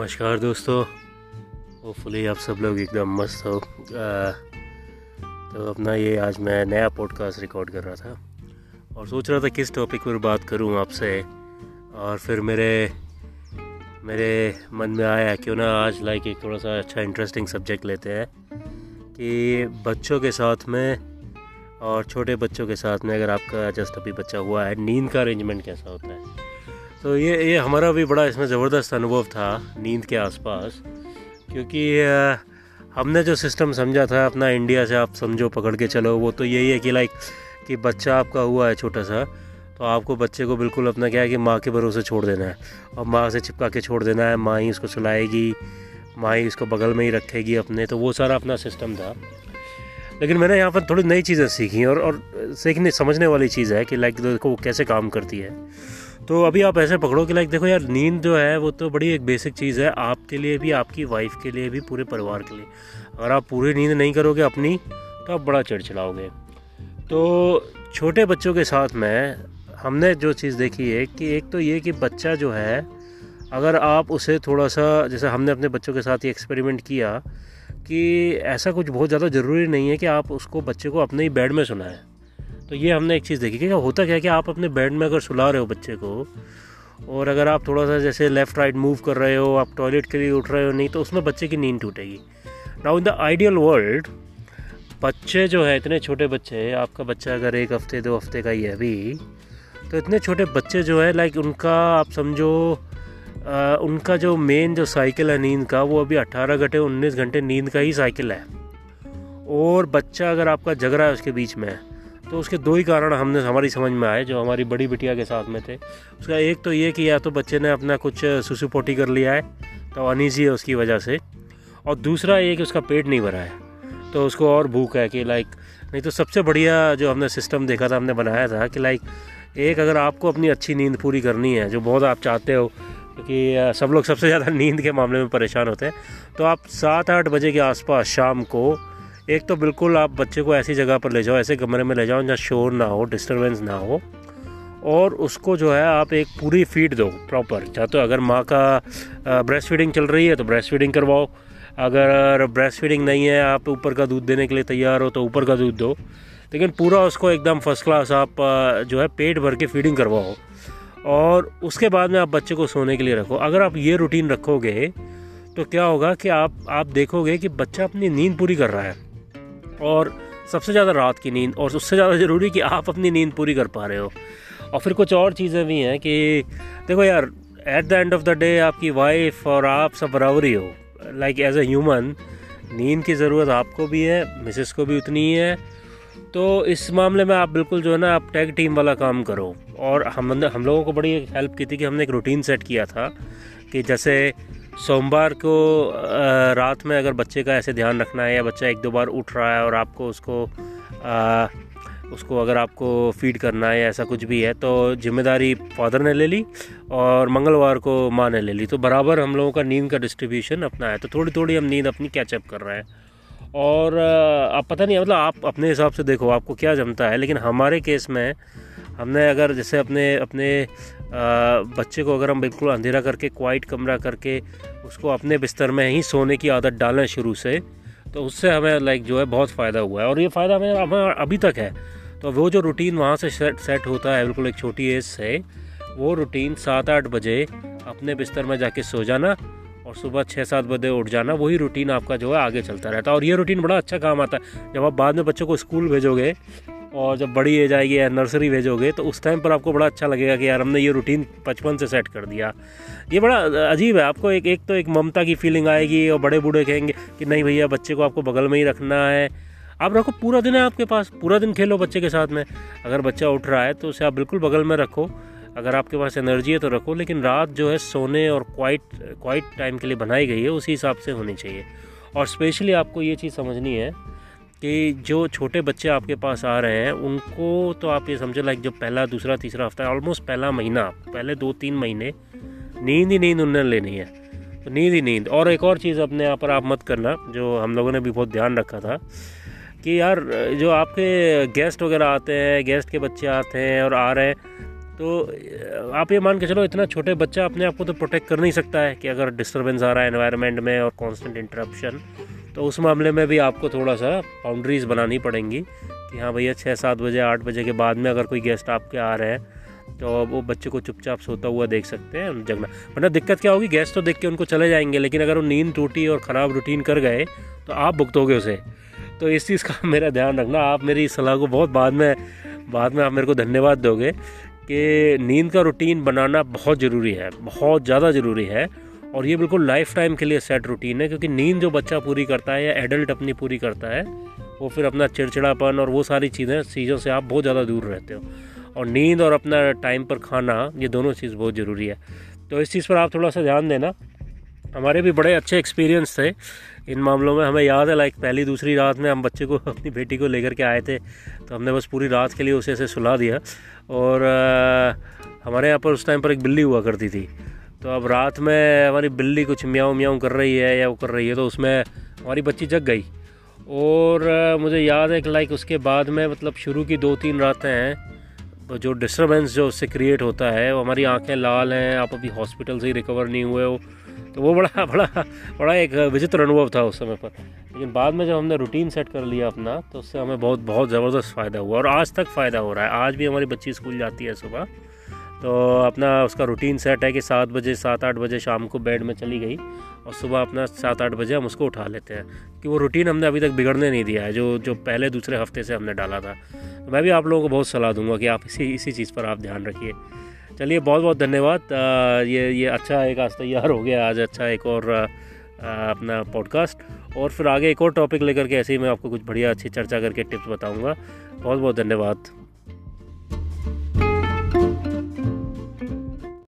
नमस्कार दोस्तों। होपफुली आप सब लोग एकदम मस्त हो। तो अपना ये आज मैं नया पॉडकास्ट रिकॉर्ड कर रहा था। और सोच रहा था किस टॉपिक पर बात करूँ आपसे। और फिर मेरे मेरे मन में आया क्यों ना आज लाइक एक थोड़ा सा अच्छा इंटरेस्टिंग सब्जेक्ट लेते हैं। कि बच्चों के साथ में और छोटे बच्चों के साथ में अगर आपका जस्ट अभी बच्चा हुआ है, नींद का अरेंजमेंट कैसा होता है? तो ये ये हमारा भी बड़ा इसमें ज़बरदस्त अनुभव था, नींद के आसपास। क्योंकि हमने जो सिस्टम समझा था, अपना इंडिया से आप समझो, पकड़ के चलो, वो तो यही है कि लाइक कि बच्चा आपका हुआ है छोटा सा तो आपको बच्चे को बिल्कुल अपना क्या है कि माँ के भरोसे छोड़ देना है। और माँ से चिपका के छोड़ देना है, माँ ही उसको सुलाएगी, माँ ही उसको बगल में ही रखेगी अपने तो वो सारा अपना सिस्टम था। लेकिन मैंने यहाँ पर थोड़ी नई चीज़ें सीखी और और सीखने, समझने वाली चीज़ है कि लाइक देखो वो कैसे काम करती है। तो अभी आप ऐसे पकड़ो कि लाइक देखो यार, नींद जो है, वो तो बड़ी एक बेसिक चीज़ है आपके लिए भी, आपकी वाइफ के लिए भी, पूरे परिवार के लिए। अगर आप पूरी नींद नहीं करोगे अपनी तो आप बड़ा चिड़चिड़ाओगे। तो छोटे बच्चों के साथ में हमने जो चीज़ देखी है कि एक तो ये कि बच्चा जो है, अगर आप उसे थोड़ा सा जैसे हमने अपने बच्चों के साथ ये एक्सपेरिमेंट किया कि ऐसा कुछ बहुत ज़्यादा ज़रूरी नहीं है कि आप उसको, बच्चे को अपने ही बेड में सुनाएँ। तो ये हमने एक चीज़ देखी कि होता क्या कि आप अपने बेड में अगर सुला रहे हो बच्चे को और अगर आप थोड़ा सा जैसे लेफ़्ट राइट मूव कर रहे हो आप टॉयलेट के लिए उठ रहे हो नहीं तो उसमें बच्चे की नींद टूटेगी। Now in the ideal world बच्चे जो है इतने छोटे बच्चे आपका बच्चा अगर एक हफ़्ते दो हफ़्ते का ही है अभी तो इतने छोटे बच्चे जो है लाइक उनका आप समझो आ, उनका जो मेन जो साइकिल है नींद का वो अभी 18 घंटे 19 घंटे नींद का ही साइकिल है। और बच्चा अगर आपका रहा है उसके बीच में तो उसके दो ही कारण हमने, हमारी समझ में आए, जो हमारी बड़ी बिटिया के साथ में थे। उसका एक तो ये कि या तो बच्चे ने अपना कुछ सुसुपोटी कर लिया है तो अनईजी है उसकी वजह से। और दूसरा ये कि उसका पेट नहीं भरा है तो उसको और भूख है कि लाइक नहीं तो सबसे बढ़िया जो हमने सिस्टम देखा था, हमने बनाया था कि लाइक एक अगर आपको अपनी अच्छी नींद पूरी करनी है, जो बहुत आप चाहते हो, क्योंकि सब लोग सबसे ज़्यादा नींद के मामले में परेशान होते हैं तो आप सात आठ बजे के आसपास शाम को एक तो बिल्कुल आप बच्चे को ऐसी जगह पर ले जाओ, ऐसे कमरे में ले जाओ जहाँ शोर ना हो डिस्टरबेंस ना हो। और उसको जो है आप एक पूरी फ़ीड दो प्रॉपर चाहे तो अगर माँ का ब्रेस्ट फीडिंग चल रही है तो ब्रेस्ट फीडिंग करवाओ। अगर ब्रेस्ट फीडिंग नहीं है, आप ऊपर का दूध देने के लिए तैयार हो तो ऊपर का दूध दो। लेकिन पूरा उसको एकदम फ़र्स्ट क्लास आप जो है पेट भर के फीडिंग करवाओ। और उसके बाद में आप बच्चे को सोने के लिए रखो। अगर आप ये रूटीन रखोगे तो क्या होगा कि आप आप देखोगे कि बच्चा अपनी नींद पूरी कर रहा है। और सबसे ज़्यादा रात की नींद, और उससे ज़्यादा ज़रूरी कि आप अपनी नींद पूरी कर पा रहे हो। और फिर कुछ और चीज़ें भी हैं कि, देखो यार at the end of the day आपकी वाइफ और आप सब बराबर ही। हो लाइक एज ए ह्यूमन नींद की ज़रूरत आपको भी है मिसेस को भी उतनी ही है। तो इस मामले में आप बिल्कुल जो है ना, आप टैग टीम वाला काम करो। और हम हम लोगों को बड़ी हेल्प की थी कि हमने एक रूटीन सेट किया था कि जैसे सोमवार को रात में अगर बच्चे का ऐसे ध्यान रखना है या बच्चा एक दो बार उठ रहा है और आपको उसको आ, उसको अगर आपको फ़ीड करना है या ऐसा कुछ भी है तो ज़िम्मेदारी फादर ने ले ली और मंगलवार को माँ ने ले ली। तो बराबर हम लोगों का नींद का डिस्ट्रीब्यूशन अपना है तो थोड़ी थोड़ी हम नींद अपनी कैचअप कर रहे हैं। और आप पता नहीं मतलब आप अपने हिसाब से देखो आपको क्या जमता है लेकिन हमारे केस में हमने अगर जैसे अपने अपने बच्चे को अगर हम बिल्कुल अंधेरा करके क्वाइट कमरा करके, उसको अपने बिस्तर में ही सोने की आदत डालें शुरू से तो उससे हमें लाइक जो है, बहुत फ़ायदा हुआ है। और ये फ़ायदा हमें अभी तक है। तो वो जो रूटीन वहाँ से सेट सेट होता है, बिल्कुल एक छोटी एज से, वो रूटीन सात आठ बजे अपने बिस्तर में जाके सो जाना और सुबह छः सात बजे उठ जाना, वही रूटीन आपका जो है, आगे चलता रहता है। और ये रूटीन बड़ा अच्छा काम आता है। जब आप बाद में बच्चों को स्कूल भेजोगे और जब बड़ी एज आएगी या नर्सरी भेजोगे तो उस टाइम पर आपको बड़ा अच्छा लगेगा कि यार हमने ये रूटीन बचपन से सेट कर दिया। ये बड़ा अजीब है। आपको एक एक तो एक ममता की फीलिंग आएगी और बड़े बूढ़े कहेंगे कि नहीं भैया, बच्चे को आपको बगल में ही रखना है। आप रखो पूरा दिन है आपके पास, पूरा दिन खेलो बच्चे के साथ में। अगर बच्चा उठ रहा है तो उसे आप बिल्कुल बगल में रखो। अगर आपके पास एनर्जी है तो रखो, लेकिन रात जो है सोने और क्वाइट क्वाइट टाइम के लिए बनाई गई है, उसी हिसाब से होनी चाहिए। और स्पेशली आपको ये चीज़ समझनी है कि जो छोटे बच्चे आपके पास आ रहे हैं, उनको तो आप ये समझो लाइक जो पहला, दूसरा, तीसरा हफ़्ता ऑलमोस्ट पहला महीना, पहले दो, तीन महीने, नींद ही नींद उन्हें लेनी है। तो नींद ही नींद। और एक और चीज़ अपने यहाँ पर आप मत करना, जो हम लोगों ने भी बहुत ध्यान रखा था, कि यार, जो आपके गेस्ट वगैरह आते हैं गेस्ट के बच्चे आते हैं और आ रहे हैं तो आप ये मान के चलो, इतना छोटे बच्चा अपने आप को तो प्रोटेक्ट कर नहीं सकता है, कि अगर डिस्टर्बेंस आ रहा है एनवायरनमेंट में और कांस्टेंट इंटरप्शन तो उस मामले में भी आपको थोड़ा सा बाउंड्रीज बनानी पड़ेंगी कि हाँ भैया, छः सात बजे, आठ बजे के बाद में अगर कोई गेस्ट आपके आ रहे हैं तो वो बच्चे को चुपचाप सोता हुआ देख सकते हैं जगना वरना दिक्कत क्या होगी गैस तो देख के उनको चले जाएँगे, लेकिन अगर वो नींद टूटी और ख़राब रूटीन कर गए तो आप भुगतोगे उसे। तो इस चीज़ का मेरा ध्यान रखना। आप मेरी सलाह को बहुत बाद में बाद में आप मेरे को धन्यवाद दोगे कि नींद का रूटीन बनाना बहुत ज़रूरी है, बहुत ज़्यादा ज़रूरी है। और ये बिल्कुल लाइफ टाइम के लिए सेट रूटीन है क्योंकि नींद जो बच्चा पूरी करता है या एडल्ट अपनी पूरी करता है वो फिर अपना चिड़चिड़ापन और वो सारी चीज़ें चीज़ों से आप बहुत ज़्यादा दूर रहते हो। और नींद और अपना टाइम पर खाना ये दोनों चीज़ बहुत ज़रूरी है। तो इस चीज़ पर आप थोड़ा सा ध्यान देना। हमारे भी बड़े अच्छे एक्सपीरियंस थे। इन मामलों में हमें याद है लाइक पहली दूसरी रात में हम बच्चे को अपनी बेटी को लेकर के आए थे तो हमने बस पूरी रात के लिए उसे ऐसे सुला दिया। और आ, हमारे यहाँ पर उस टाइम पर एक बिल्ली हुआ करती थी। तो अब रात में हमारी बिल्ली कुछ म्याऊं म्याऊं कर रही है या वो कर रही है तो उसमें हमारी बच्ची जग गई। और मुझे याद है कि लाइक उसके बाद में मतलब शुरू की दो तीन रातें हैं जो डिस्टर्बेंस जो उससे क्रिएट होता है, वो हमारी आँखें लाल हैं, आप अभी हॉस्पिटल से ही रिकवर नहीं हुए हो। तो वो बड़ा बड़ा बड़ा एक विचित्र अनुभव था उस समय पर। लेकिन बाद में जब हमने रूटीन सेट कर लिया अपना तो उससे हमें बहुत बहुत ज़बरदस्त फ़ायदा हुआ और आज तक फ़ायदा हो रहा है। आज भी हमारी बच्ची स्कूल जाती है सुबह। तो अपना उसका रूटीन सेट है कि सात बजे, सात, आठ बजे शाम को बेड में चली गई और सुबह अपना सात, आठ बजे हम उसको उठा लेते हैं। कि वो रूटीन हमने अभी तक बिगड़ने नहीं दिया है, जो जो पहले दूसरे हफ़्ते से हमने डाला था। तो मैं भी आप लोगों को बहुत सलाह दूँगा कि आप इसी इसी चीज़ पर आप ध्यान रखिए। चलिए बहुत बहुत धन्यवाद ये ये अच्छा एक आज तैयार हो गया। आज अच्छा एक और अपना पॉडकास्ट और फिर आगे एक और टॉपिक लेकर के ऐसे ही मैं आपको कुछ बढ़िया अच्छी चर्चा करके टिप्स बताऊँगा। बहुत बहुत धन्यवाद।